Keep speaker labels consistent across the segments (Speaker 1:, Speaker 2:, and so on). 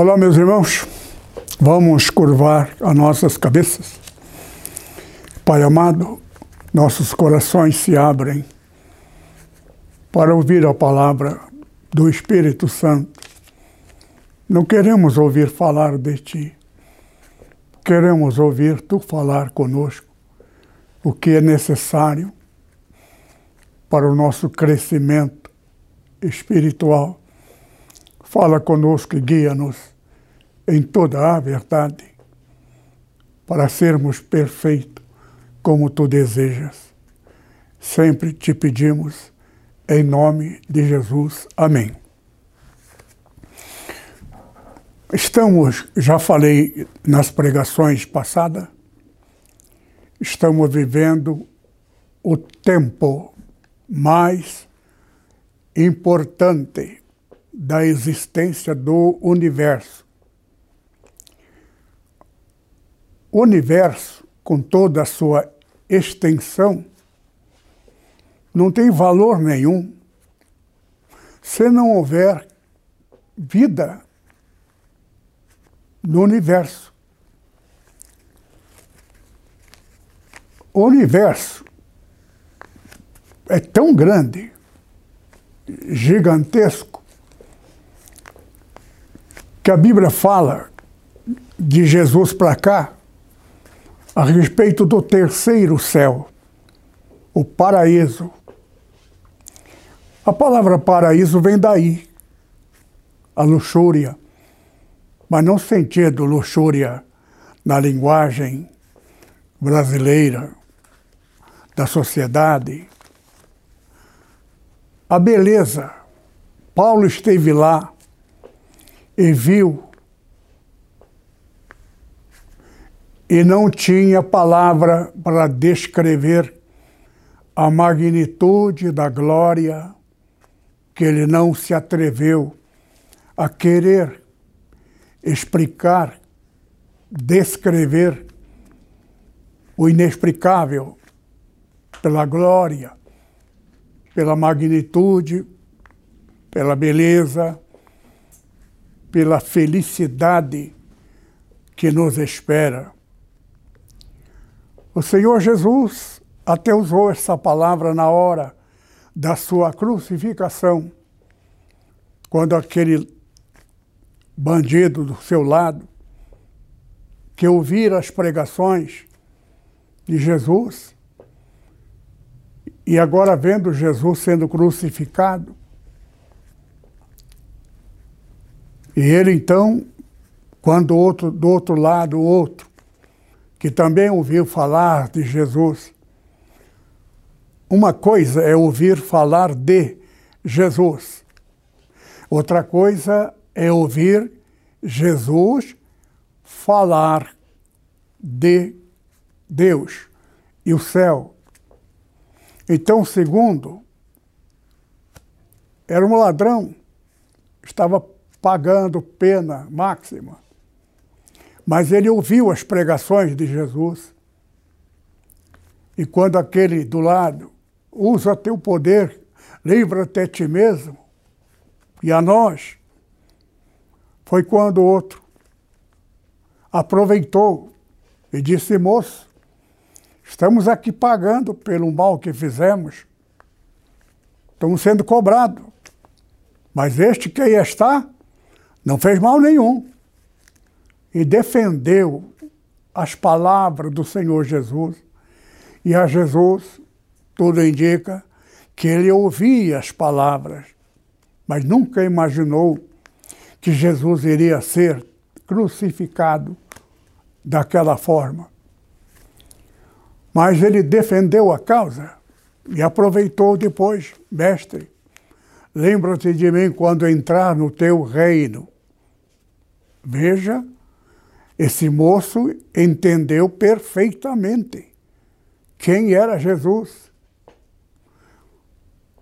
Speaker 1: Olá, meus irmãos. Vamos curvar as nossas cabeças. Pai amado, nossos corações se abrem para ouvir a palavra do Espírito Santo. Não queremos ouvir falar de Ti. Queremos ouvir Tu falar conosco o que é necessário para o nosso crescimento espiritual Fala conosco e guia-nos em toda a verdade, para sermos perfeitos como tu desejas. Sempre te pedimos, em nome de Jesus. Amém. Estamos, já falei nas pregações passadas, estamos vivendo o tempo mais importante da existência do universo. O universo, com toda a sua extensão, não tem valor nenhum se não houver vida no universo. O universo é tão grande, gigantesco, que a Bíblia fala de Jesus para cá a respeito do terceiro céu, o paraíso. A palavra paraíso vem daí, a luxúria, mas não sentido luxúria na linguagem brasileira, da sociedade. A beleza. Paulo esteve lá e viu e não tinha palavra para descrever a magnitude da glória que ele não se atreveu a querer explicar, descrever o inexplicável pela glória, pela magnitude, pela beleza pela felicidade que nos espera. O Senhor Jesus até usou essa palavra na hora da sua crucificação, quando aquele bandido do seu lado, que ouvira as pregações de Jesus, e agora vendo Jesus sendo crucificado, E ele então, quando outro, do outro lado, outro, que também ouviu falar de Jesus, uma coisa é ouvir falar de Jesus, outra coisa é ouvir Jesus falar de Deus e o céu. Então, segundo, era um ladrão, estava pagando pena máxima. Mas ele ouviu as pregações de Jesus. E quando aquele do lado usa teu poder, livra-te a ti mesmo e a nós, foi quando o outro aproveitou e disse: Moço, estamos aqui pagando pelo mal que fizemos, estamos sendo cobrados. Mas este que aí está, não fez mal nenhum. E defendeu as palavras do Senhor Jesus. E a Jesus, tudo indica que ele ouvia as palavras, mas nunca imaginou que Jesus iria ser crucificado daquela forma. Mas ele defendeu a causa e aproveitou depois, mestre, lembra-te de mim quando entrar no teu reino. Veja, esse moço entendeu perfeitamente quem era Jesus.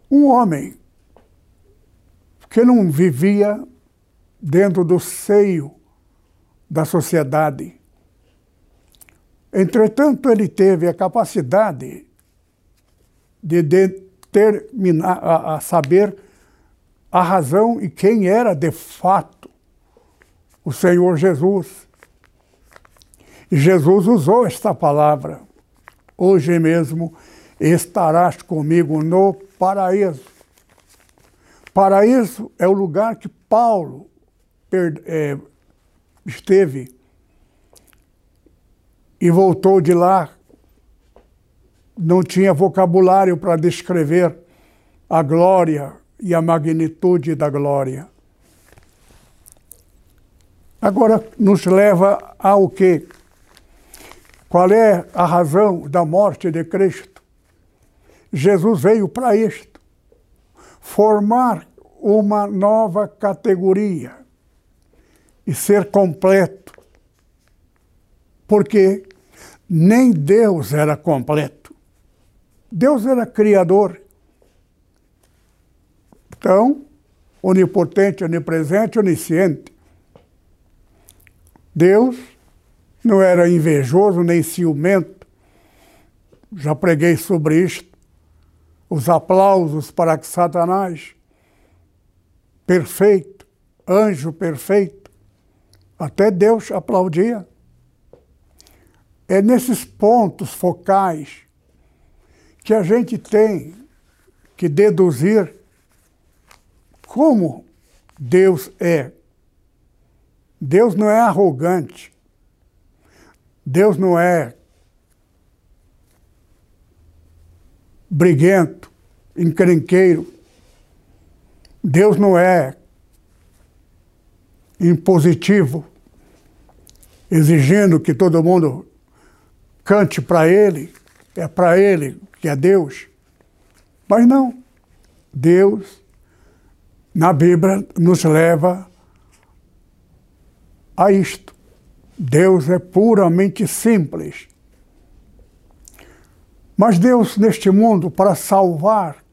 Speaker 1: Um homem que não vivia dentro do seio da sociedade. Entretanto, ele teve a capacidade de determinar, a, a saber a razão e quem era de fato o Senhor Jesus. E Jesus usou esta palavra. Hoje mesmo estarás comigo no paraíso. Paraíso é o lugar que Paulo é, esteve e voltou de lá. Não tinha vocabulário para descrever a glória e a magnitude da glória. Agora nos leva ao quê? Qual é a razão da morte de Cristo? Jesus veio para isto formar uma nova categoria e ser completo. Porque nem Deus era completo. Deus era criador. Então, onipotente, onipresente, onisciente. Deus não era invejoso nem ciumento. Já preguei sobre isto. Os aplausos para que Satanás, perfeito, anjo perfeito, até Deus aplaudia. É nesses pontos focais que a gente tem que deduzir como Deus é. Deus não é arrogante. Deus não é briguento, encrenqueiro. Deus não é impositivo, exigindo que todo mundo cante para Ele, é para Ele que é Deus. Mas não. Deus, na Bíblia, nos leva a isto. Deus é puramente simples. Mas Deus, neste mundo, para salvar,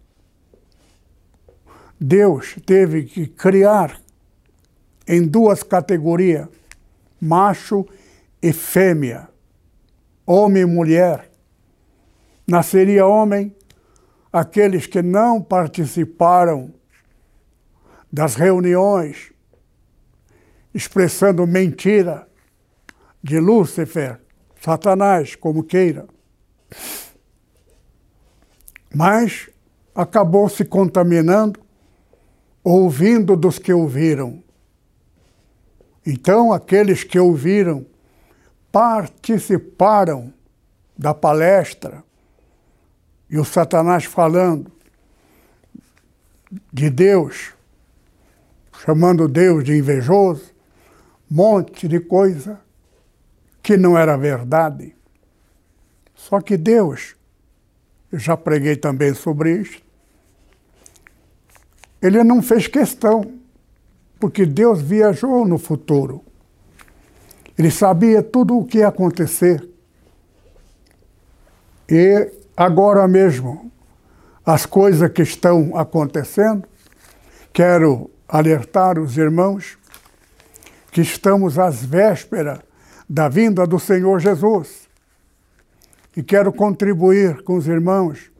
Speaker 1: Deus teve que criar em duas categorias, macho e fêmea, homem e mulher. Nasceria homem aqueles que não participaram das reuniões expressando mentira de Lúcifer, Satanás, como queira. Mas acabou se contaminando, ouvindo dos que ouviram. Então, aqueles que ouviram participaram da palestra e o Satanás falando de Deus, chamando Deus de invejoso, monte de coisa que não era verdade. Só que Deus, eu já preguei também sobre isso, ele não fez questão, porque Deus viajou no futuro. Ele sabia tudo o que ia acontecer. E agora mesmo, as coisas que estão acontecendo, quero alertar os irmãos que estamos às vésperas da vinda do Senhor Jesus. E quero contribuir com os irmãos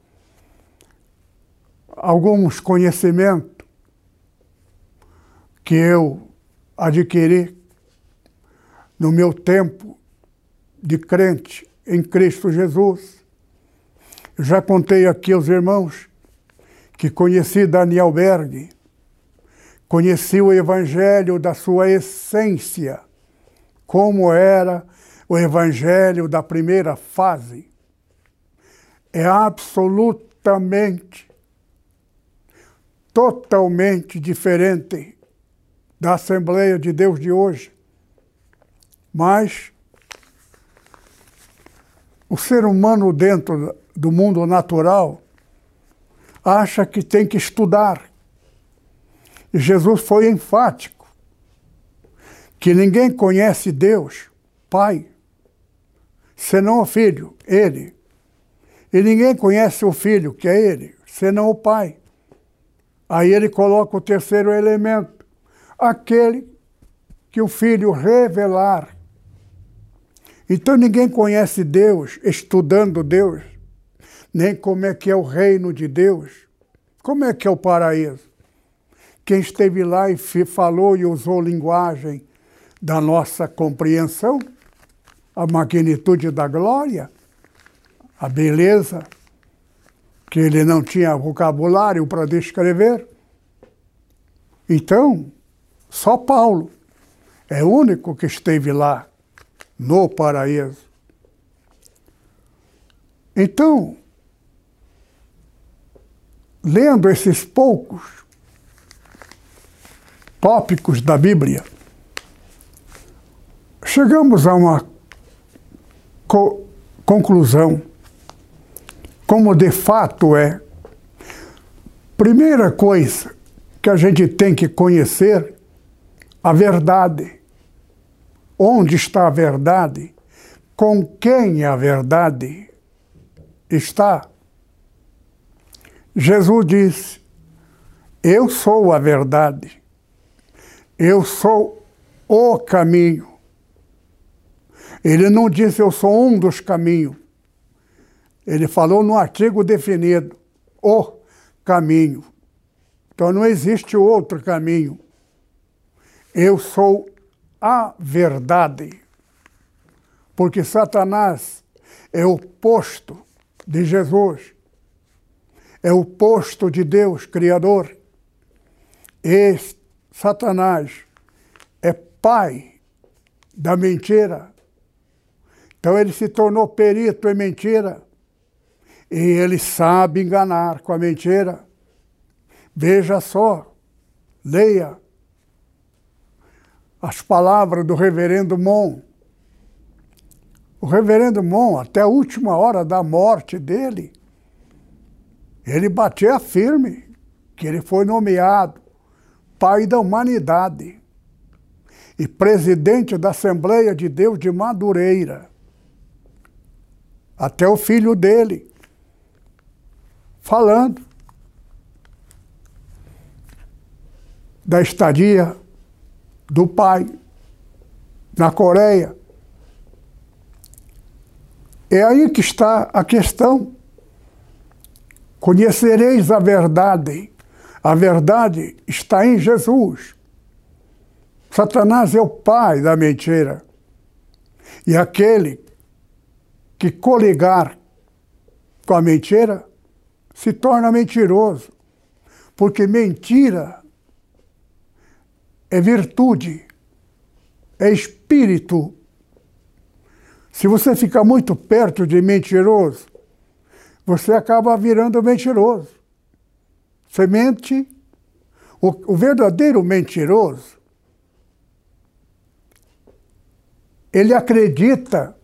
Speaker 1: alguns conhecimentos que eu adquiri no meu tempo de crente em Cristo Jesus. Eu já contei aqui aos irmãos que conheci Daniel Berg, conheci o Evangelho da sua essência como era o evangelho da primeira fase. É absolutamente, totalmente diferente da Assembleia de Deus de hoje. Mas o ser humano dentro do mundo natural acha que tem que estudar Jesus foi enfático que ninguém conhece Deus, Pai, senão o Filho, Ele. E ninguém conhece o Filho, que é Ele, senão o Pai. Aí ele coloca o terceiro elemento, aquele que o Filho revelar. Então ninguém conhece Deus estudando Deus, nem como é que é o reino de Deus, como é que é o paraíso. Quem esteve lá e falou e usou linguagem da nossa compreensão, a magnitude da glória, a beleza, que ele não tinha vocabulário para descrever. Então, só Paulo é o único que esteve lá, no paraíso. Então, lendo esses poucos tópicos da Bíblia, chegamos a uma co conclusão, como de fato é. Primeira coisa que a gente tem que conhecer a verdade. Onde está a verdade? Com quem a verdade está? Jesus disse: Eu sou a verdade, eu sou o caminho. Ele não disse eu sou um dos caminhos. Ele falou no artigo definido, o caminho. Então não existe outro caminho. Eu sou a verdade. Porque Satanás é o posto de Jesus, é o posto de Deus, Criador. E Satanás é pai da mentira. Então ele se tornou perito em mentira. E ele sabe enganar com a mentira. Veja só, leia as palavras do reverendo Mon. O reverendo Mon, até a última hora da morte dele, ele batia firme que ele foi nomeado pai da humanidade e presidente da Assembleia de Deus de Madureira. Até o filho dele falando da estadia do pai na Coreia. É aí que está a questão. Conhecereis a verdade. A verdade está em Jesus. Satanás é o pai da mentira. E aquele que coligar com a mentira se torna mentiroso. Porque mentira é virtude, é espírito. Se você fica muito perto de mentiroso, você acaba virando mentiroso. Você mente. O, o verdadeiro mentiroso, ele acredita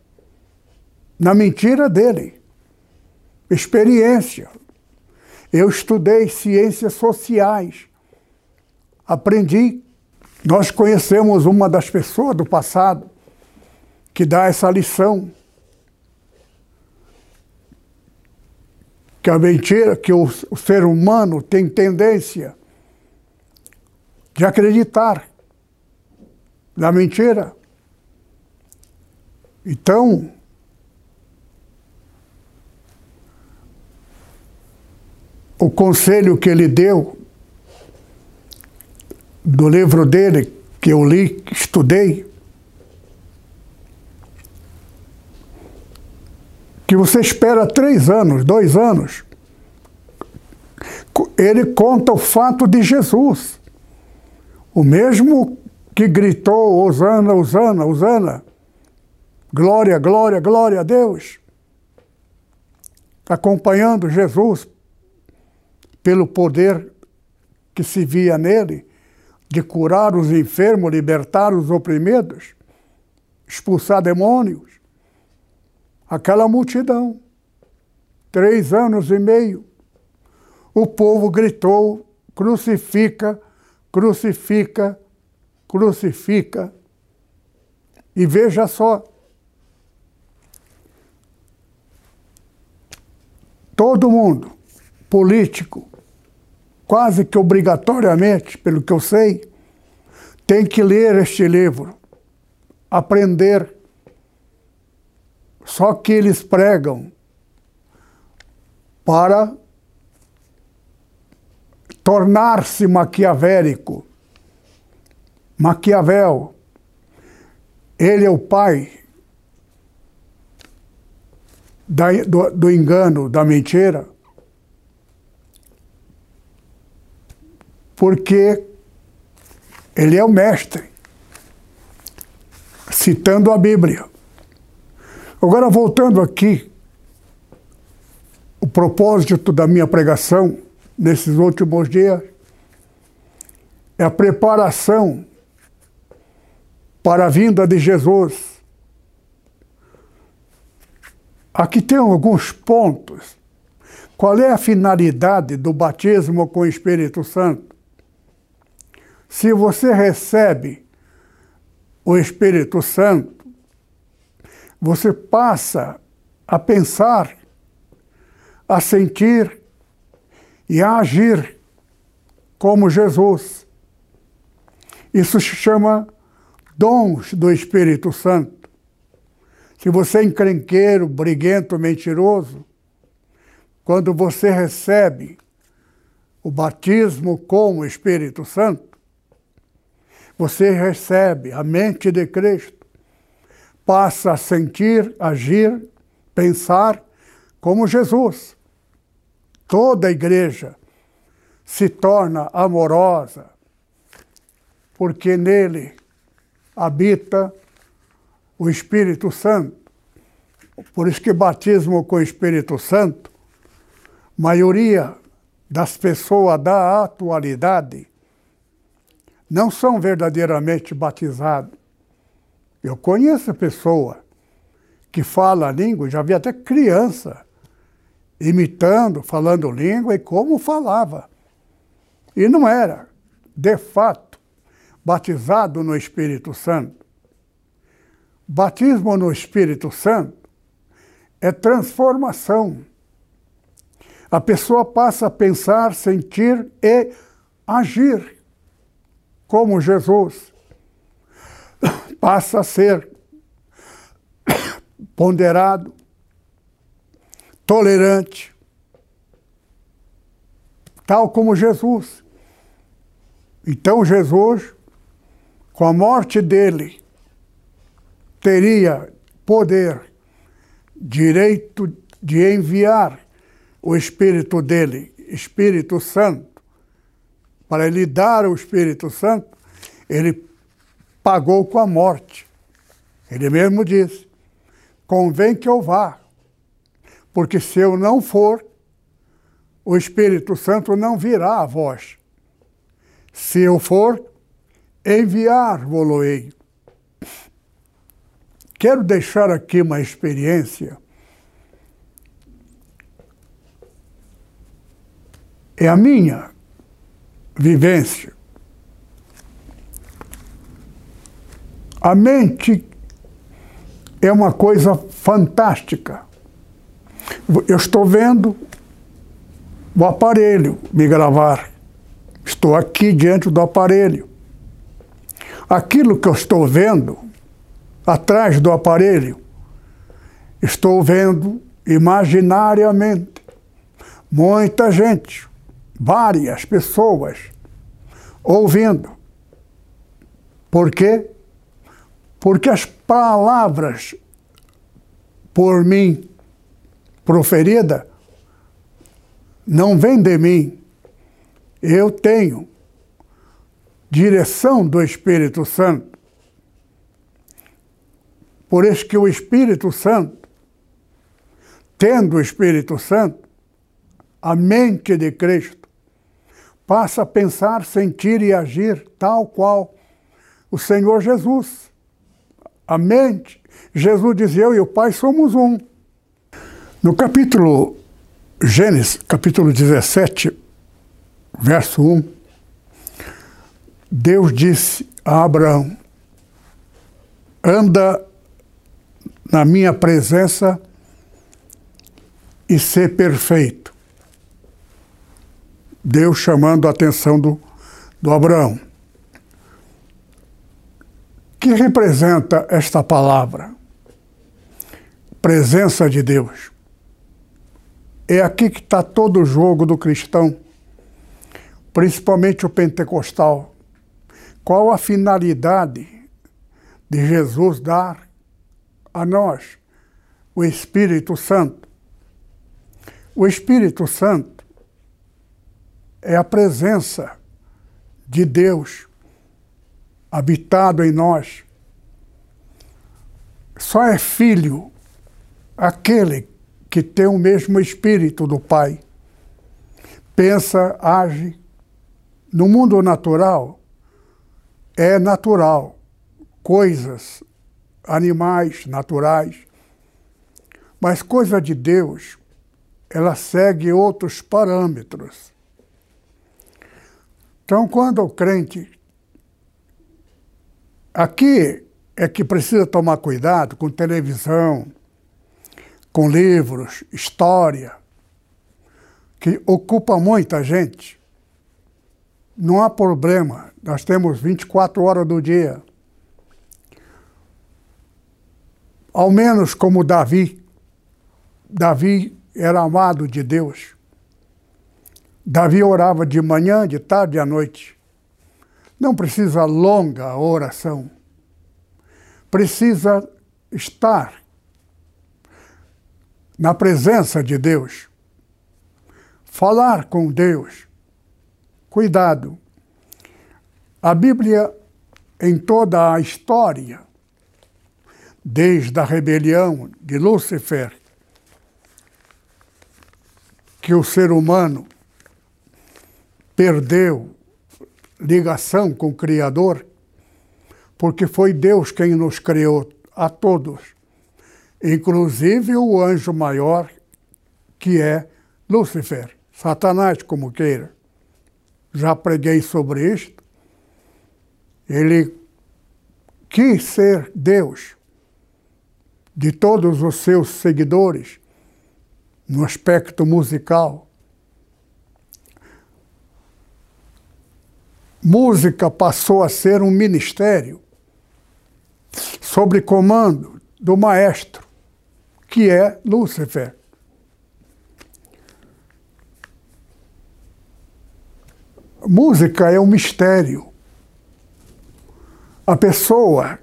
Speaker 1: na mentira dele. Experiência. Eu estudei ciências sociais. Aprendi nós conhecemos uma das pessoas do passado que dá essa lição. Que a mentira, que o, ser humano tem tendência de acreditar na mentira. Então, o conselho que ele deu do livro dele, que eu li, estudei, que você espera três anos, dois anos. Ele conta o fato de Jesus. O mesmo que gritou, Osana, Osana, Osana, glória, glória, glória a Deus, acompanhando Jesus pelo poder que se via nele, de curar os enfermos, libertar os oprimidos, expulsar demônios. Aquela multidão, três anos e meio, o povo gritou: crucifica, crucifica, crucifica. E veja só, todo mundo, político, quase que obrigatoriamente, pelo que eu sei, tem que ler este livro, aprender. Só que eles pregam para tornar-se maquiavélico. Maquiavel, ele é o pai da, do, do engano, da mentira, porque ele é o mestre, citando a Bíblia. Agora, voltando aqui, o propósito da minha pregação nesses últimos dias é a preparação para a vinda de Jesus. Aqui tem alguns pontos. Qual é a finalidade do batismo com o Espírito Santo? Se você recebe o Espírito Santo, você passa a pensar, a sentir e a agir como Jesus. Isso se chama dons do Espírito Santo. Se você é encrenqueiro, briguento, mentiroso, quando você recebe o batismo com o Espírito Santo, você recebe a mente de Cristo, passa a sentir, agir, pensar como Jesus. Toda a igreja se torna amorosa, porque nele habita o Espírito Santo. Por isso que batismo com o Espírito Santo, maioria das pessoas da atualidade não são verdadeiramente batizados. Eu conheço pessoa que fala a língua, já vi até criança imitando, falando língua e como falava. E não era, de fato, batizado no Espírito Santo. Batismo no Espírito Santo é transformação. A pessoa passa a pensar, sentir e agir como Jesus, passa a ser ponderado, tolerante, tal como Jesus. Então, Jesus, com a morte dele, teria poder, direito de enviar o Espírito dele, Espírito Santo, para lhe dar o Espírito Santo, ele pagou com a morte. Ele mesmo disse: convém que eu vá, porque se eu não for, o Espírito Santo não virá a vós. Se eu for, enviar-vos-ei. Quero deixar aqui uma experiência. É a minha vivência. A mente é uma coisa fantástica. Eu estou vendo o aparelho me gravar. Estou aqui diante do aparelho. Aquilo que eu estou vendo atrás do aparelho, estou vendo imaginariamente muita gente várias pessoas ouvindo. Por quê? Porque as palavras por mim proferida não vêm de mim. Eu tenho direção do Espírito Santo. Por isso que o Espírito Santo, tendo o Espírito Santo, a mente de Cristo, passa a pensar, sentir e agir tal qual o Senhor Jesus. A mente. Jesus dizia: Eu e o Pai somos um. No capítulo Gênesis, capítulo 17, verso 1, Deus disse a Abraão: anda na minha presença e ser perfeito. Deus chamando a atenção do, do Abraão. Que representa esta palavra? Presença de Deus. É aqui que está todo o jogo do cristão, principalmente o pentecostal. Qual a finalidade de Jesus dar a nós o Espírito Santo? O Espírito Santo é a presença de Deus habitado em nós. Só é filho aquele que tem o mesmo espírito do Pai. Pensa, age. No mundo natural, é natural. Coisas, animais naturais. Mas coisa de Deus, ela segue outros parâmetros. Então, quando o crente. Aqui é que precisa tomar cuidado com televisão, com livros, história, que ocupa muita gente. Não há problema, nós temos 24 horas do dia. Ao menos como Davi. Davi era amado de Deus. Davi orava de manhã, de tarde e à noite. Não precisa longa oração. Precisa estar na presença de Deus. Falar com Deus. Cuidado. A Bíblia, em toda a história, desde a rebelião de Lúcifer, que o ser humano perdeu ligação com o Criador, porque foi Deus quem nos criou a todos inclusive o anjo maior, que é Lúcifer, Satanás, como queira. Já preguei sobre isto. Ele quis ser Deus de todos os seus seguidores no aspecto musical. Música passou a ser um ministério sob comando do maestro que é Lúcifer. Música é um mistério. A pessoa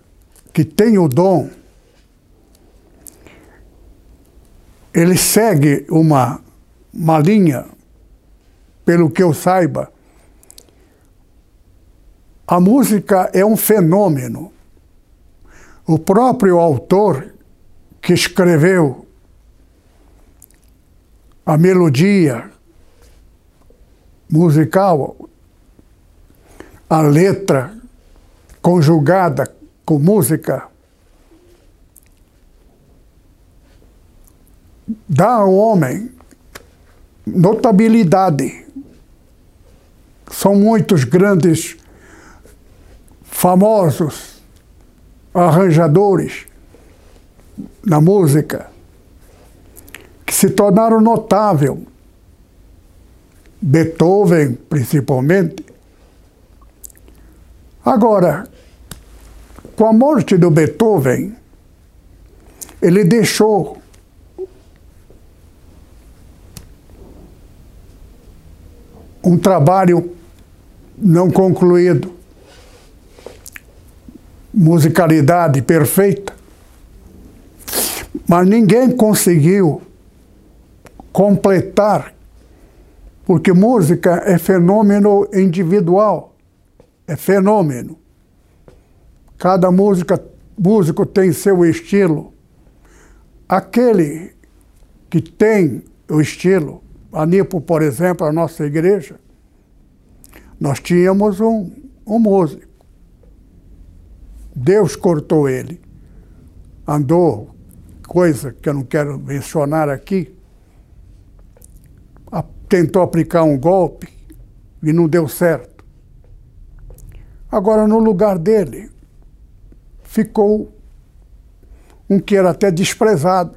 Speaker 1: que tem o dom, ele segue uma, uma linha, pelo que eu saiba. A música é um fenômeno. O próprio autor que escreveu a melodia musical, a letra conjugada com música, dá ao homem notabilidade. São muitos grandes, famosos arranjadores na música que se tornaram notável. Beethoven, principalmente. Agora, com a morte do Beethoven, ele deixou um trabalho não concluído, musicalidade perfeita. Mas ninguém conseguiu completar, porque música é fenômeno individual, é fenômeno. Cada música, músico tem seu estilo. Aquele que tem o estilo, a Nipo, por exemplo, a nossa igreja, nós tínhamos um, um músico. Deus cortou ele. Andou coisa que eu não quero mencionar aqui, tentou aplicar um golpe e não deu certo. Agora, no lugar dele, ficou um que era até desprezado.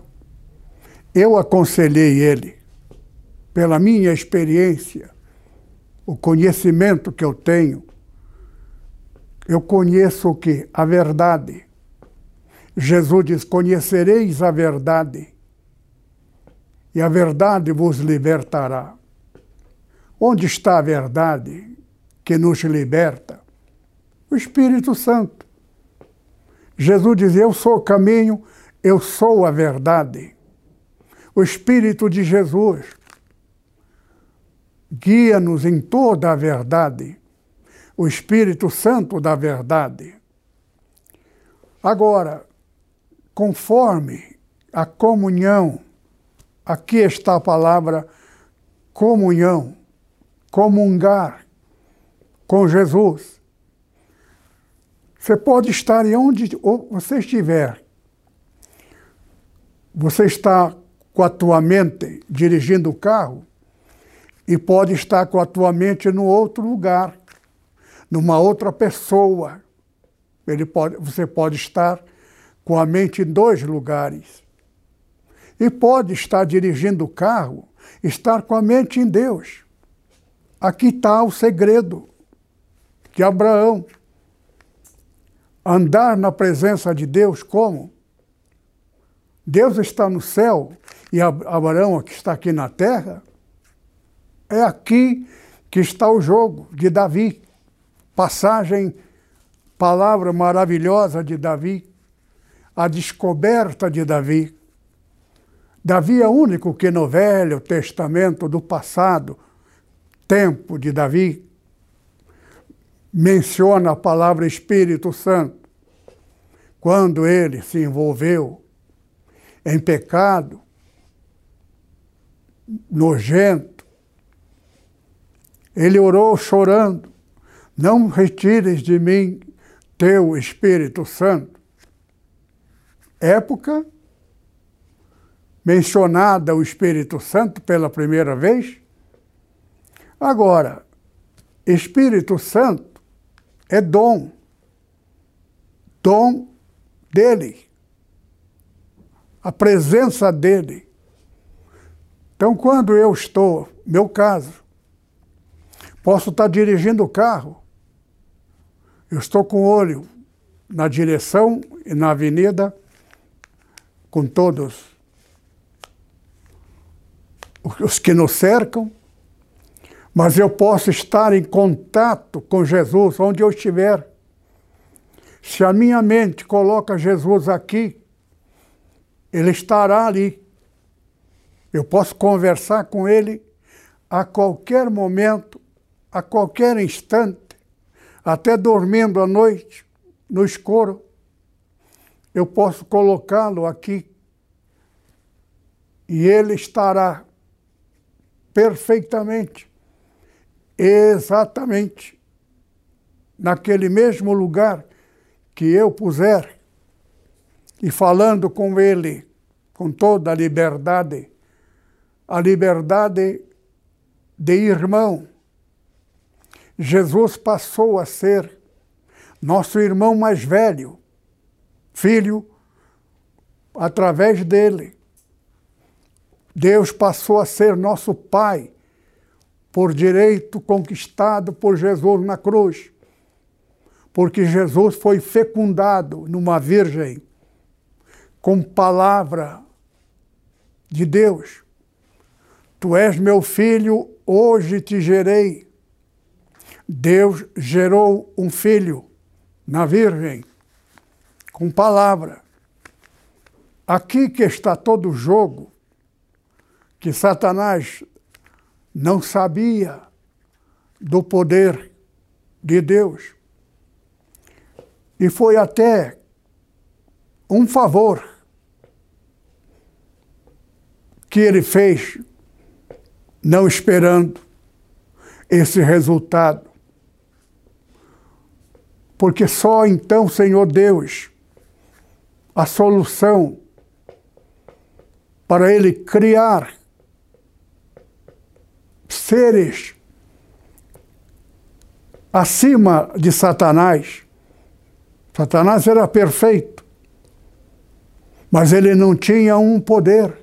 Speaker 1: Eu aconselhei ele, pela minha experiência, o conhecimento que eu tenho, eu conheço o que? A verdade. Jesus diz: Conhecereis a verdade, e a verdade vos libertará. Onde está a verdade que nos liberta? O Espírito Santo. Jesus diz: Eu sou o caminho, eu sou a verdade. O Espírito de Jesus guia-nos em toda a verdade. O Espírito Santo da verdade. Agora, conforme a comunhão, aqui está a palavra comunhão, comungar com Jesus. Você pode estar em onde você estiver. Você está com a tua mente dirigindo o carro e pode estar com a tua mente no outro lugar, numa outra pessoa. Ele pode, você pode estar com a mente em dois lugares. E pode estar dirigindo o carro, estar com a mente em Deus. Aqui está o segredo de Abraão. Andar na presença de Deus como? Deus está no céu e Abraão que está aqui na terra. É aqui que está o jogo de Davi. Passagem, palavra maravilhosa de Davi, a descoberta de Davi. Davi é o único que no Velho Testamento do passado, tempo de Davi, menciona a palavra Espírito Santo. Quando ele se envolveu em pecado, nojento, ele orou chorando: Não retires de mim teu Espírito Santo. Época mencionada o Espírito Santo pela primeira vez. Agora, Espírito Santo é dom. Dom dele. A presença dele. Então, quando eu estou, meu caso, posso estar dirigindo o carro, eu estou com o olho na direção e na avenida, com todos os que nos cercam, mas eu posso estar em contato com Jesus onde eu estiver. Se a minha mente coloca Jesus aqui, ele estará ali. Eu posso conversar com ele a qualquer momento, a qualquer instante, até dormindo à noite, no escuro. Eu posso colocá-lo aqui e ele estará perfeitamente exatamente naquele mesmo lugar que eu puser e falando com ele com toda a liberdade, a liberdade de irmão. Jesus passou a ser nosso irmão mais velho, filho, através dele. Deus passou a ser nosso pai por direito conquistado por Jesus na cruz. Porque Jesus foi fecundado numa virgem com palavra de Deus. Tu és meu filho, hoje te gerei. Deus gerou um filho na Virgem, com palavra. Aqui que está todo o jogo que Satanás não sabia do poder de Deus. E foi até um favor que ele fez, não esperando esse resultado. Porque só então, Senhor Deus, a solução para ele criar acima de Satanás. Satanás era perfeito, mas ele não tinha um poder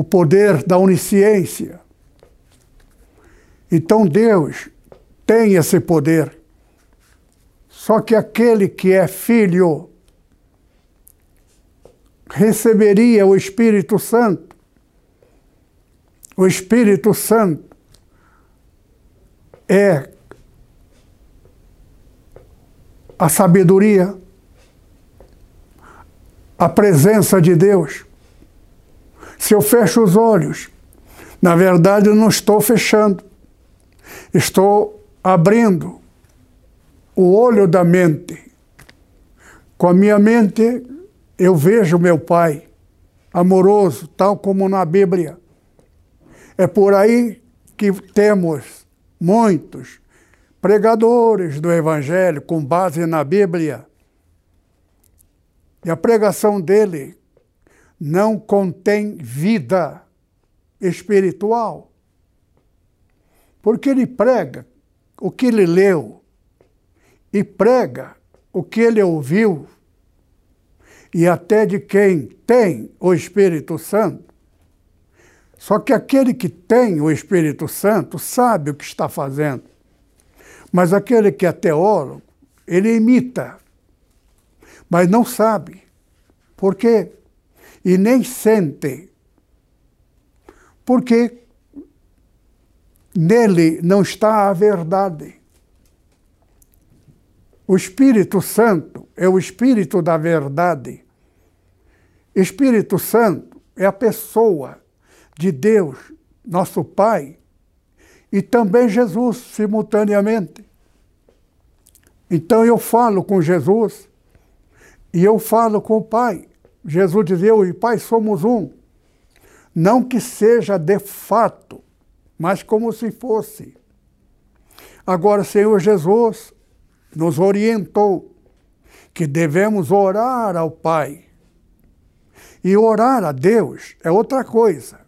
Speaker 1: o poder da onisciência. Então Deus tem esse poder. Só que aquele que é filho receberia o Espírito Santo. O Espírito Santo é a sabedoria, a presença de Deus. Se eu fecho os olhos, na verdade eu não estou fechando, estou abrindo o olho da mente. Com a minha mente, eu vejo meu Pai amoroso, tal como na Bíblia. É por aí que temos muitos pregadores do Evangelho com base na Bíblia. E a pregação dele não contém vida espiritual. Porque ele prega o que ele leu e prega o que ele ouviu e até de quem tem o Espírito Santo. Só que aquele que tem o Espírito Santo sabe o que está fazendo. Mas aquele que é teólogo, ele imita, mas não sabe. Por quê? E nem sente. Porque nele não está a verdade. O Espírito Santo é o Espírito da verdade. Espírito Santo é a pessoa de Deus, nosso Pai, e também Jesus simultaneamente. Então eu falo com Jesus e eu falo com o Pai. Jesus dizia: Eu e Pai somos um. Não que seja de fato, mas como se fosse. Agora, Senhor Jesus nos orientou que devemos orar ao Pai. E orar a Deus é outra coisa.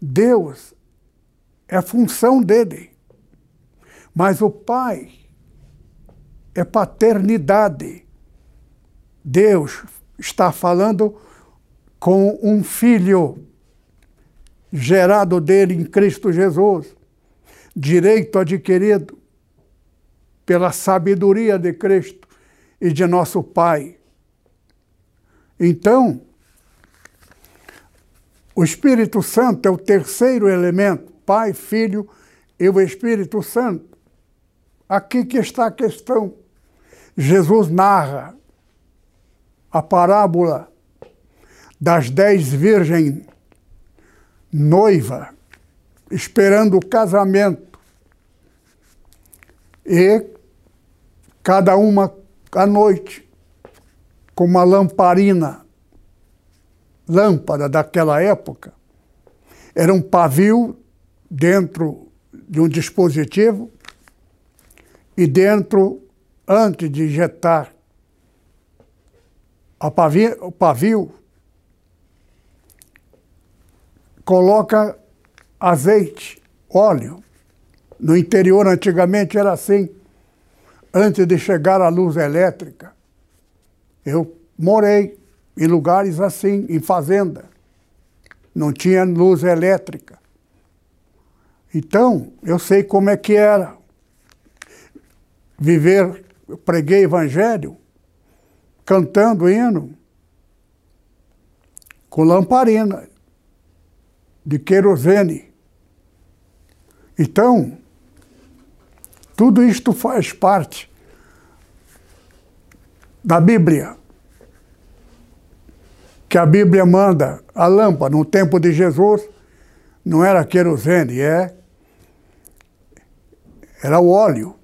Speaker 1: Deus é função dele. Mas o Pai é paternidade. Deus está falando com um filho gerado dele em Cristo Jesus, direito adquirido pela sabedoria de Cristo e de nosso Pai. Então, o Espírito Santo é o terceiro elemento, Pai, Filho e o Espírito Santo. Aqui que está a questão. Jesus narra a parábola das dez virgens noiva esperando o casamento. E cada uma à noite, com uma lamparina, lâmpada daquela época. Era um pavio dentro de um dispositivo e dentro, antes de injetar pavio, o pavio, coloca azeite, óleo. No interior, antigamente, era assim antes de chegar à luz elétrica. Eu morei em lugares assim, em fazenda. Não tinha luz elétrica. Então, eu sei como é que era viver, eu preguei evangelho, cantando hino, com lamparina de querosene. Então, tudo isto faz parte da Bíblia. Que a Bíblia manda a lâmpada no tempo de Jesus não era querosene, é era o óleo.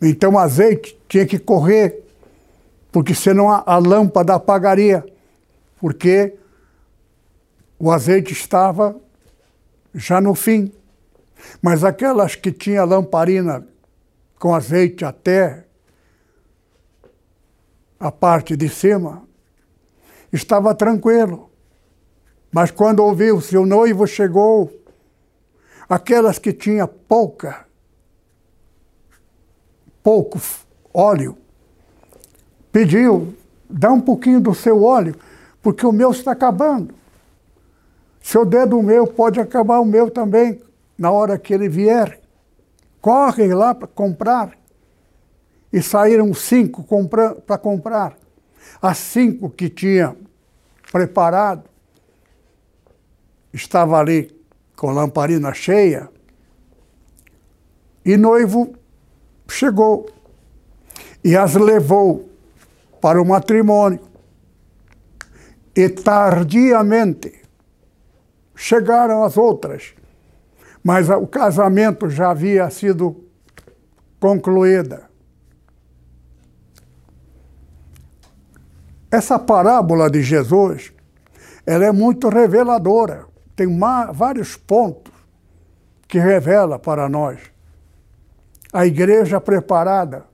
Speaker 1: Então o azeite tinha que correr, porque senão a, a lâmpada apagaria, porque o azeite estava já no fim. Mas aquelas que tinha lamparina com azeite até a parte de cima, estava tranquilo. Mas quando ouviu, seu noivo chegou, aquelas que tinha pouca pouco óleo, pediu, dá um pouquinho do seu óleo, porque o meu está acabando. Seu dedo meu pode acabar o meu também na hora que ele vier. Corre lá para comprar. E saíram cinco para comprar. As cinco que tinha preparado estava ali com a lamparina cheia. E noivo chegou e as levou para o matrimônio. E tardiamente chegaram as outras, mas o casamento já havia sido concluído. Essa parábola de Jesus, ela é muito reveladora. Tem vários pontos que revela para nós. A igreja preparada,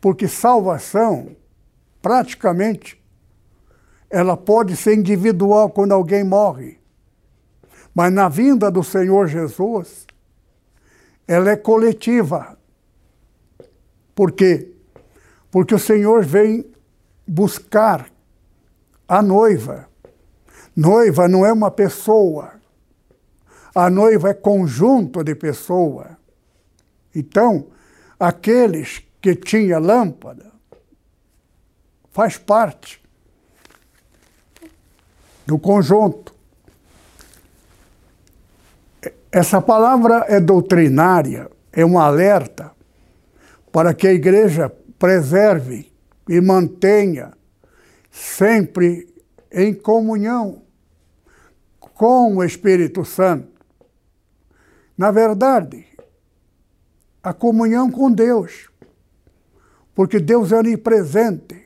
Speaker 1: porque salvação, praticamente, ela pode ser individual quando alguém morre. Mas na vinda do Senhor Jesus, ela é coletiva. Por quê? Porque o Senhor vem buscar a noiva. Noiva não é uma pessoa. A noiva é conjunto de pessoa. Então, aqueles que tinham lâmpada faz parte do conjunto. Essa palavra é doutrinária, é um alerta para que a igreja preserve e mantenha sempre em comunhão com o Espírito Santo. Na verdade, a comunhão com Deus, porque Deus é onipresente.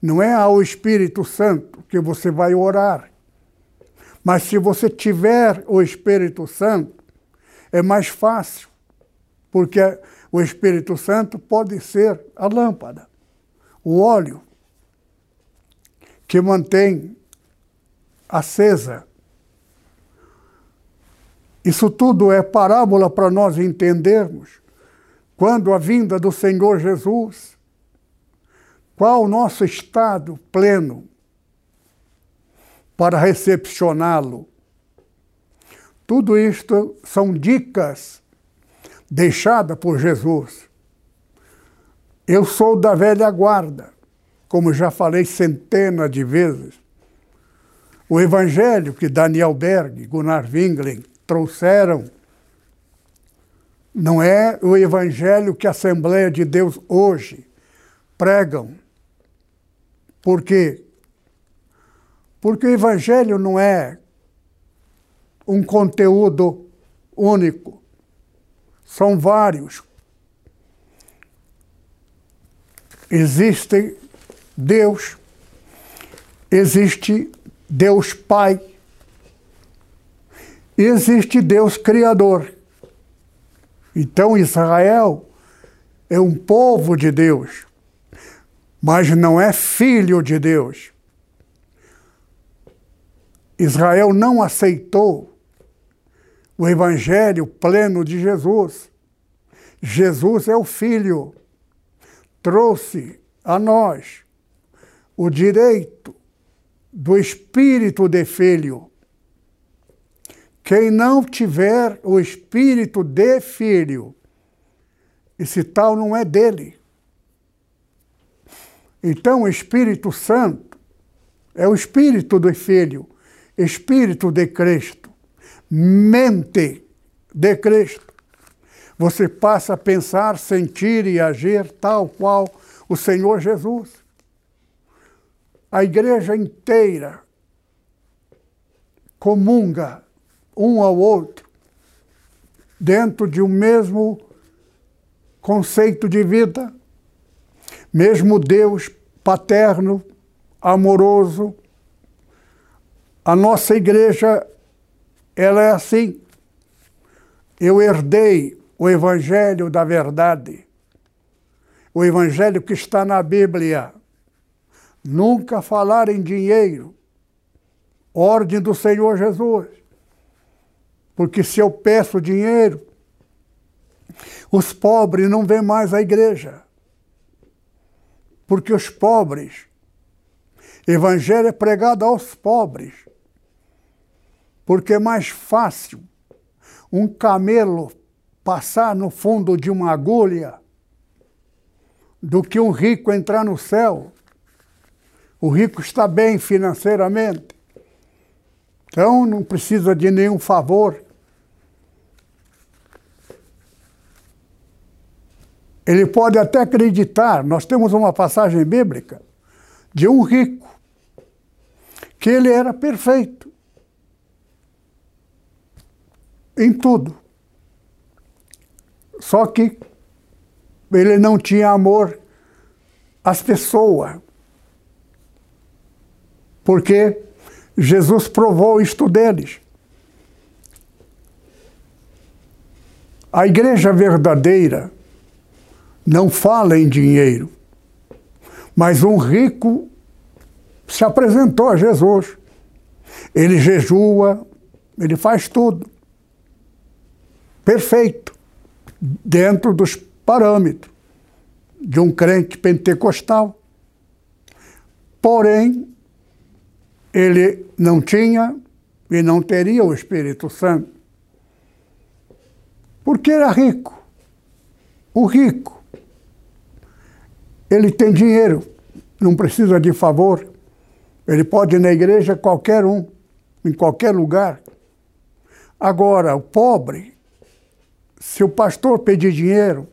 Speaker 1: Não é ao Espírito Santo que você vai orar. Mas se você tiver o Espírito Santo, é mais fácil, porque o Espírito Santo pode ser a lâmpada, o óleo que mantém acesa. Isso tudo é parábola para nós entendermos quando a vinda do Senhor Jesus, qual o nosso estado pleno, para recepcioná-lo. Tudo isto são dicas deixadas por Jesus. Eu sou da velha guarda, como já falei centenas de vezes. O evangelho que Daniel Berg, Gunnar Wingling trouxeram não é o evangelho que a Assembleia de Deus hoje pregam. Porque porque o Evangelho não é um conteúdo único, são vários. Existe Deus, existe Deus Pai, existe Deus Criador. Então Israel é um povo de Deus, mas não é filho de Deus. Israel não aceitou o evangelho pleno de Jesus. Jesus é o Filho, trouxe a nós o direito do espírito de filho. Quem não tiver o espírito de filho, esse tal não é dele. Então, o Espírito Santo é o espírito do filho espírito de Cristo, mente de Cristo. Você passa a pensar, sentir e agir tal qual o Senhor Jesus. A igreja inteira comunga um ao outro dentro de um mesmo conceito de vida, mesmo Deus paterno, amoroso, a nossa igreja, ela é assim. Eu herdei o evangelho da verdade, o evangelho que está na Bíblia. Nunca falar em dinheiro, ordem do Senhor Jesus. Porque se eu peço dinheiro, Os pobres não vêm mais à igreja. Porque os pobres, evangelho é pregado aos pobres. Porque é mais fácil um camelo passar no fundo de uma agulha do que um rico entrar no céu. O rico está bem financeiramente. Então não precisa de nenhum favor. Ele pode até acreditar, nós temos uma passagem bíblica de um rico, que ele era perfeito em tudo. Só que ele não tinha amor às pessoas. Porque Jesus provou isto deles. A igreja verdadeira não fala em dinheiro, mas um rico se apresentou a Jesus. Ele jejua, ele faz tudo. Perfeito, dentro dos parâmetros de um crente pentecostal. Porém, ele não tinha e não teria o Espírito Santo. Porque era rico. O rico, ele tem dinheiro, não precisa de favor. Ele pode ir na igreja qualquer um, em qualquer lugar. Agora, o pobre, se o pastor pedir dinheiro,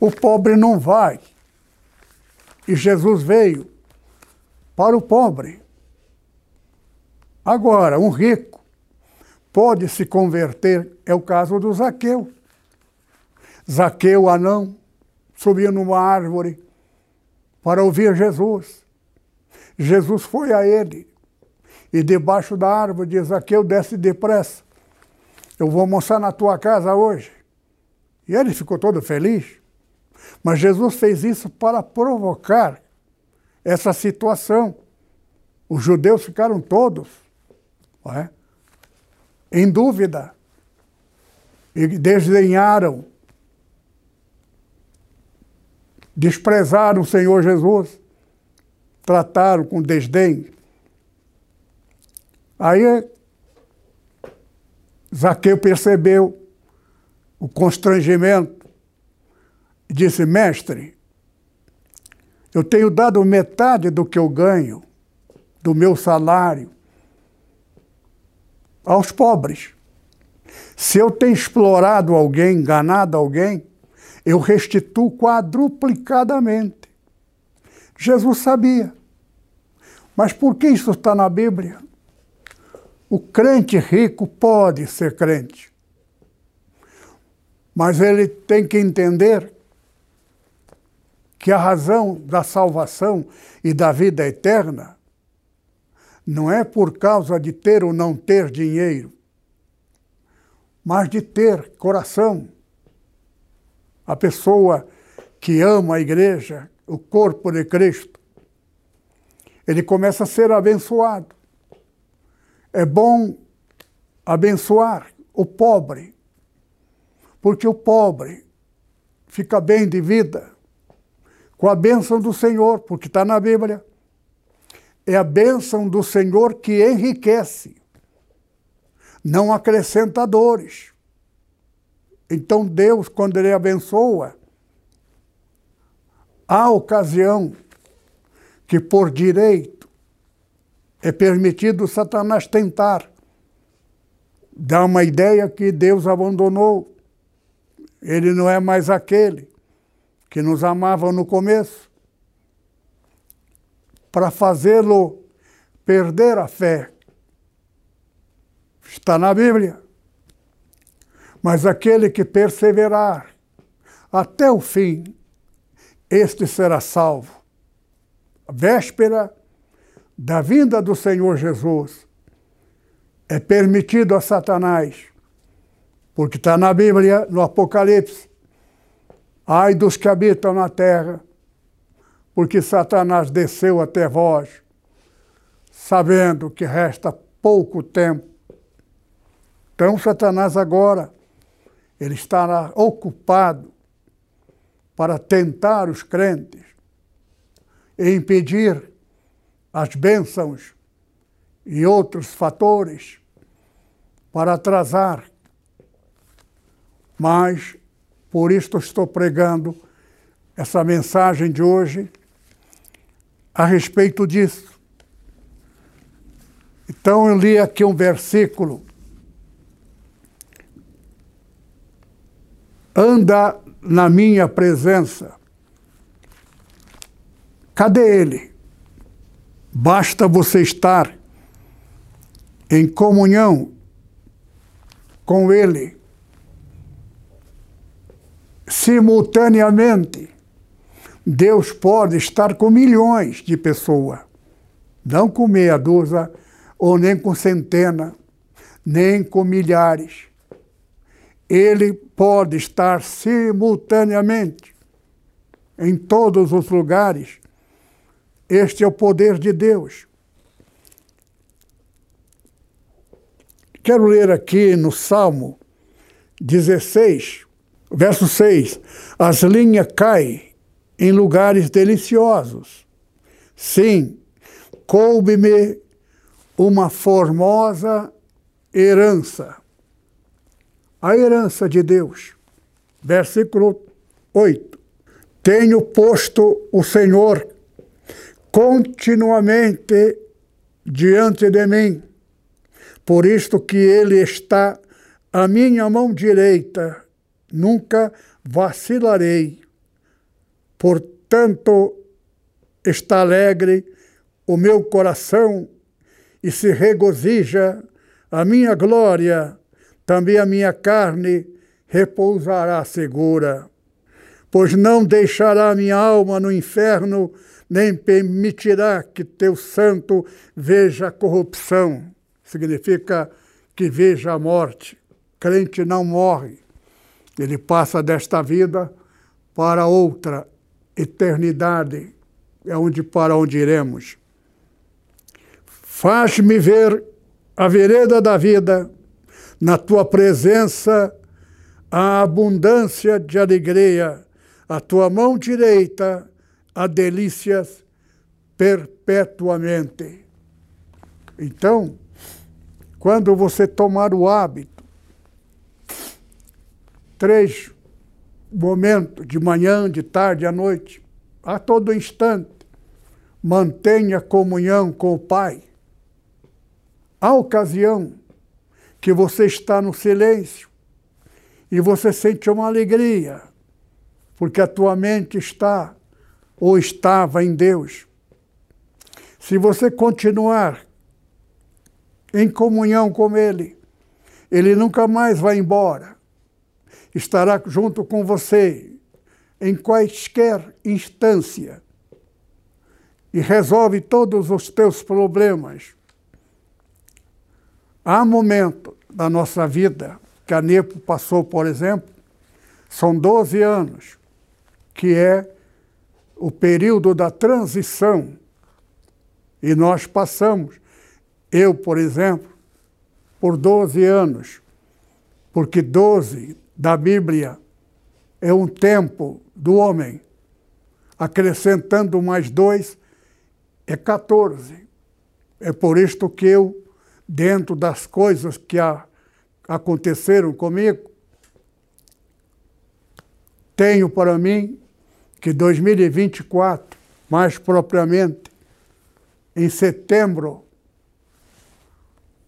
Speaker 1: o pobre não vai. E Jesus veio para o pobre. Agora, um rico pode se converter, é o caso do Zaqueu. Zaqueu, anão, subia numa árvore para ouvir Jesus. Jesus foi a ele e debaixo da árvore diz: Zaqueu, desce depressa. Eu vou almoçar na tua casa hoje. E ele ficou todo feliz. Mas Jesus fez isso para provocar essa situação. Os judeus ficaram todos é? em dúvida e desdenharam, desprezaram o Senhor Jesus, trataram com desdém. Aí Zaqueu percebeu o constrangimento disse: Mestre, eu tenho dado metade do que eu ganho, do meu salário, aos pobres. Se eu tenho explorado alguém, enganado alguém, eu restituo quadruplicadamente. Jesus sabia. Mas por que isso está na Bíblia? O crente rico pode ser crente. Mas ele tem que entender que a razão da salvação e da vida eterna não é por causa de ter ou não ter dinheiro, mas de ter coração. A pessoa que ama a igreja, o corpo de Cristo, ele começa a ser abençoado. É bom abençoar o pobre, porque o pobre fica bem de vida com a bênção do Senhor, porque está na Bíblia. É a bênção do Senhor que enriquece, não acrescenta dores. Então Deus, quando Ele abençoa, há ocasião que por direito é permitido Satanás tentar dar uma ideia que Deus abandonou. Ele não é mais aquele que nos amavam no começo, para fazê-lo perder a fé. Está na Bíblia. Mas aquele que perseverar até o fim, este será salvo. A véspera da vinda do Senhor Jesus é permitido a Satanás, porque está na Bíblia, no Apocalipse, Ai dos que habitam na terra, porque Satanás desceu até vós, sabendo que resta pouco tempo. Então, Satanás agora ele estará ocupado para tentar os crentes e impedir as bênçãos e outros fatores para atrasar. Mas, por isso estou pregando essa mensagem de hoje a respeito disso. Então eu li aqui um versículo. Anda na minha presença. Cadê ele? Basta você estar em comunhão com ele simultaneamente. Deus pode estar com milhões de pessoas, não com meia dúzia, ou nem com centena, nem com milhares. Ele pode estar simultaneamente em todos os lugares. Este é o poder de Deus. Quero ler aqui no Salmo 16, verso 6. As linhas caem em lugares deliciosos. Sim, coube-me uma formosa herança. A herança de Deus. Versículo 8. Tenho posto o Senhor continuamente diante de mim, por isto que Ele está à minha mão direita, nunca vacilarei. Portanto, está alegre o meu coração e se regozija a minha glória, também a minha carne repousará segura. Pois não deixará minha alma no inferno, nem permitirá que teu santo veja corrupção. Significa que veja a morte. Crente não morre. Ele passa desta vida para outra eternidade. É onde para onde iremos. Faz-me ver a vereda da vida, na tua presença a abundância de alegria, a tua mão direita a delícias perpetuamente. Então, quando você tomar o hábito, três momentos, de manhã, de tarde, à noite, a todo instante, mantenha comunhão com o Pai a ocasião que você está no silêncio e você sente uma alegria, porque a tua mente está ou estava em Deus. Se você continuar em comunhão com Ele, Ele nunca mais vai embora. Estará junto com você em quaisquer instância e resolve todos os teus problemas Há momentos da nossa vida, que a NEPO passou, por exemplo, são 12 anos, que é o período da transição. E nós passamos, eu, por exemplo, por 12 anos, porque 12 da Bíblia é um tempo do homem, acrescentando mais dois é 14. É por isto que eu dentro das coisas que a, aconteceram comigo, tenho para mim que 2024, mais propriamente, em setembro,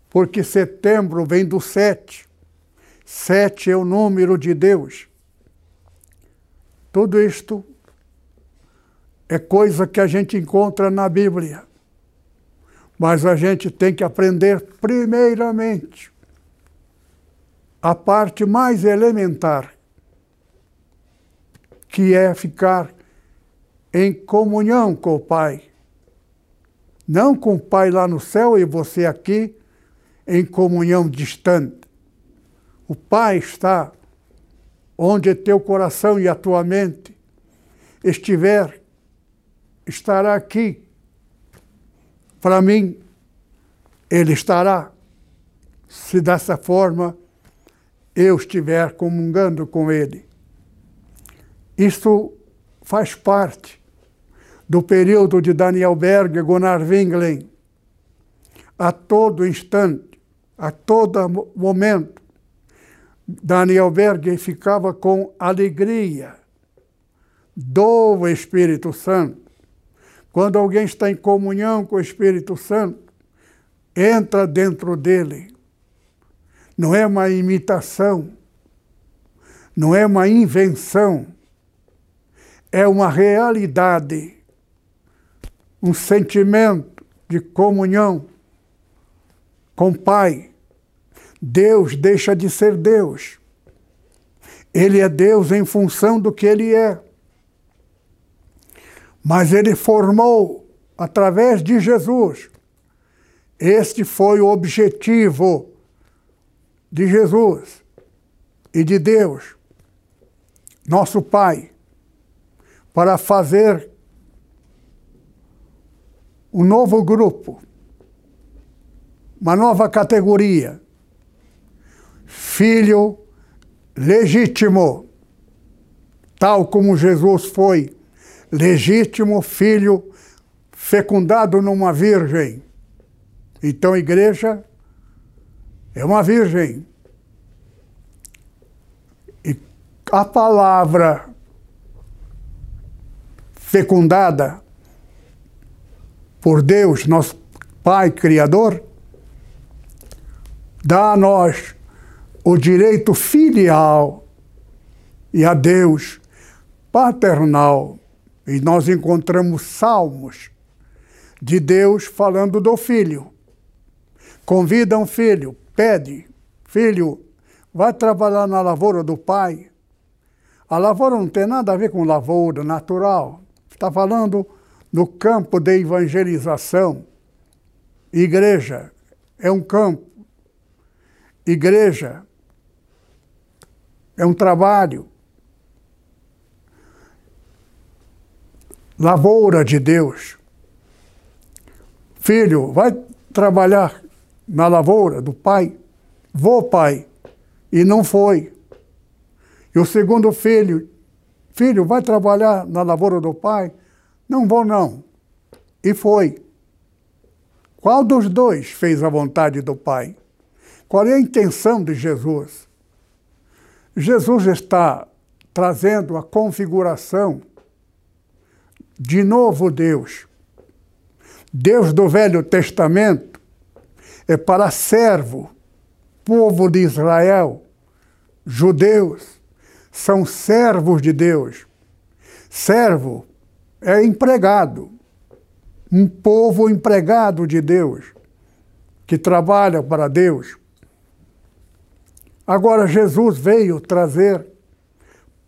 Speaker 1: porque setembro vem do sete. Sete é o número de Deus. Tudo isto é coisa que a gente encontra na Bíblia. Mas a gente tem que aprender, primeiramente, a parte mais elementar, que é ficar em comunhão com o Pai. Não com o Pai lá no céu e você aqui em comunhão distante. O Pai está onde teu coração e a tua mente estiver, estará aqui para mim, ele estará. Se dessa forma eu estiver comungando com ele. Isto faz parte do período de Daniel Berg e Gunnar Winglen. A todo instante, a todo momento, Daniel Berg ficava com alegria do Espírito Santo. Quando alguém está em comunhão com o Espírito Santo, entra dentro dele. Não é uma imitação, não é uma invenção, é uma realidade, um sentimento de comunhão com o Pai. Deus deixa de ser Deus. Ele é Deus em função do que ele é. Mas ele formou através de Jesus. Este foi o objetivo de Jesus e de Deus, nosso Pai, para fazer um novo grupo, uma nova categoria. Filho legítimo, tal como Jesus foi legítimo filho fecundado numa virgem. Então, a igreja é uma virgem. E a palavra fecundada por Deus, nosso Pai Criador, dá a nós o direito filial e a Deus paternal. E nós encontramos salmos de Deus falando do filho. Convida um filho, pede, filho, vai trabalhar na lavoura do pai. A lavoura não tem nada a ver com lavoura natural. Está falando no campo de evangelização. Igreja é um campo. Igreja é um trabalho. lavoura de Deus. Filho, vai trabalhar na lavoura do pai? Vou, pai. E não foi. E o segundo filho, filho, vai trabalhar na lavoura do pai? Não vou, não. E foi. Qual dos dois fez a vontade do pai? Qual é a intenção de Jesus? Jesus está trazendo a configuração de novo Deus. Deus do Velho Testamento é para servo, povo de Israel, judeus, são servos de Deus. Servo é empregado, um povo empregado de Deus, que trabalha para Deus. Agora, Jesus veio trazer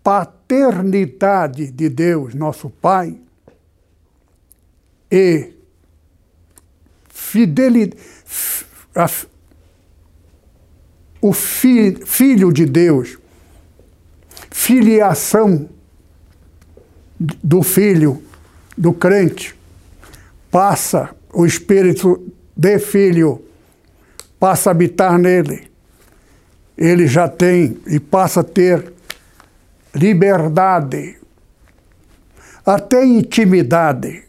Speaker 1: paternidade de Deus, nosso Pai, e fidelidade, o fi, Filho de Deus, filiação do Filho, do crente, passa o Espírito de Filho, passa a habitar nele. Ele já tem e passa a ter liberdade, até intimidade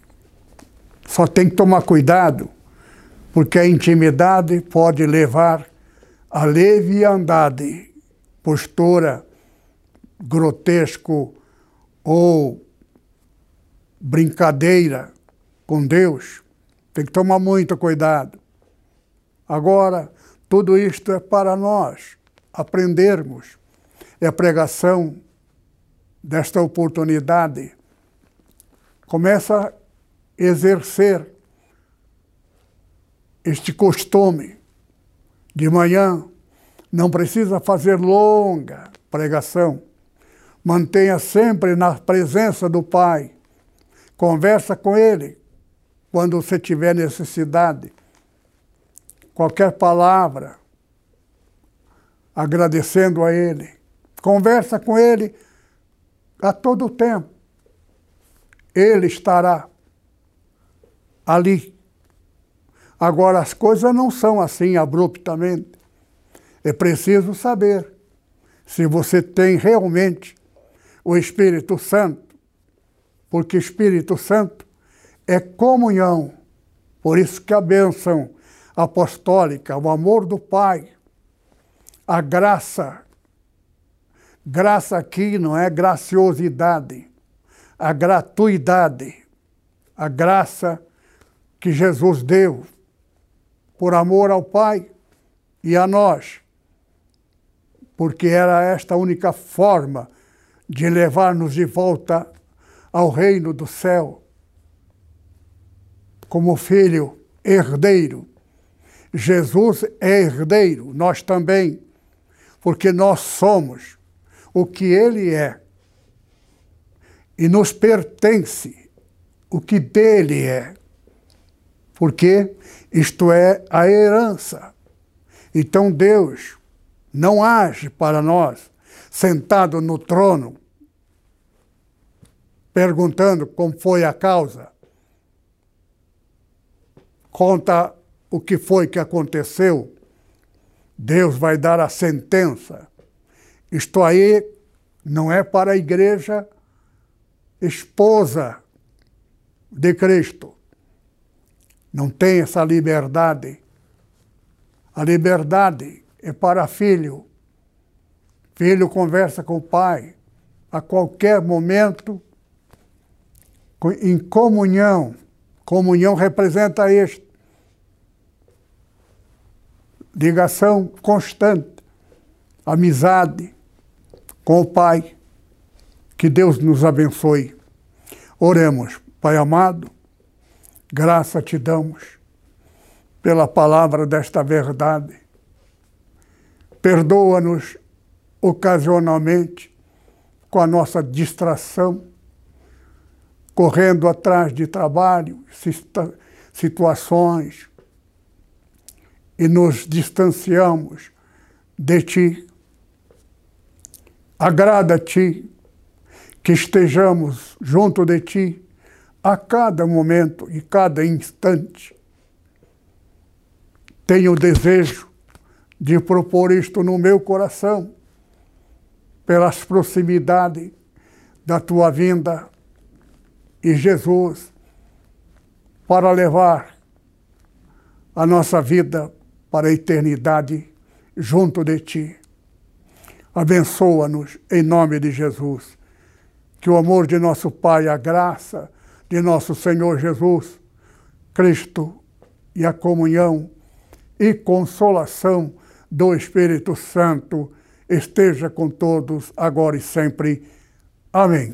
Speaker 1: só tem que tomar cuidado, porque a intimidade pode levar a leviandade, postura grotesco ou brincadeira com Deus. Tem que tomar muito cuidado. Agora, tudo isto é para nós aprendermos. É a pregação desta oportunidade. Começa exercer este costume de manhã, não precisa fazer longa pregação. Mantenha sempre na presença do Pai. Conversa com Ele quando você tiver necessidade. Qualquer palavra, agradecendo a Ele. Conversa com Ele a todo tempo. Ele estará ali. Agora, as coisas não são assim abruptamente. É preciso saber se você tem realmente o Espírito Santo, porque Espírito Santo é comunhão. Por isso que a bênção apostólica, o amor do Pai, a graça, graça aqui não é graciosidade, a gratuidade, a graça que Jesus deu por amor ao Pai e a nós, porque era esta a única forma de levar-nos de volta ao reino do céu, como filho herdeiro. Jesus é herdeiro, nós também, porque nós somos o que ele é e nos pertence o que dele é, porque isto é a herança. Então Deus não age para nós sentado no trono, perguntando como foi a causa. Conta o que foi que aconteceu. Deus vai dar a sentença. Isto aí não é para a igreja esposa de Cristo. Não tem essa liberdade. A liberdade é para filho. Filho conversa com o pai a qualquer momento, em comunhão. Comunhão representa isto. Ligação constante, amizade com o Pai. Que Deus nos abençoe. Oremos, Pai amado, graça te damos pela palavra desta verdade. Perdoa-nos ocasionalmente com a nossa distração, correndo atrás de trabalho, situações, e nos distanciamos de Ti. Agrada-te que estejamos junto de Ti a cada momento e cada instante. Tenho o desejo de propor isto no meu coração, pelas proximidades da Tua vinda e Jesus, para levar a nossa vida para a eternidade junto de Ti. Abençoa-nos em nome de Jesus. Que o amor de nosso Pai, a graça de nosso Senhor Jesus Cristo e a comunhão e consolação do Espírito Santo esteja com todos agora e sempre. Amém.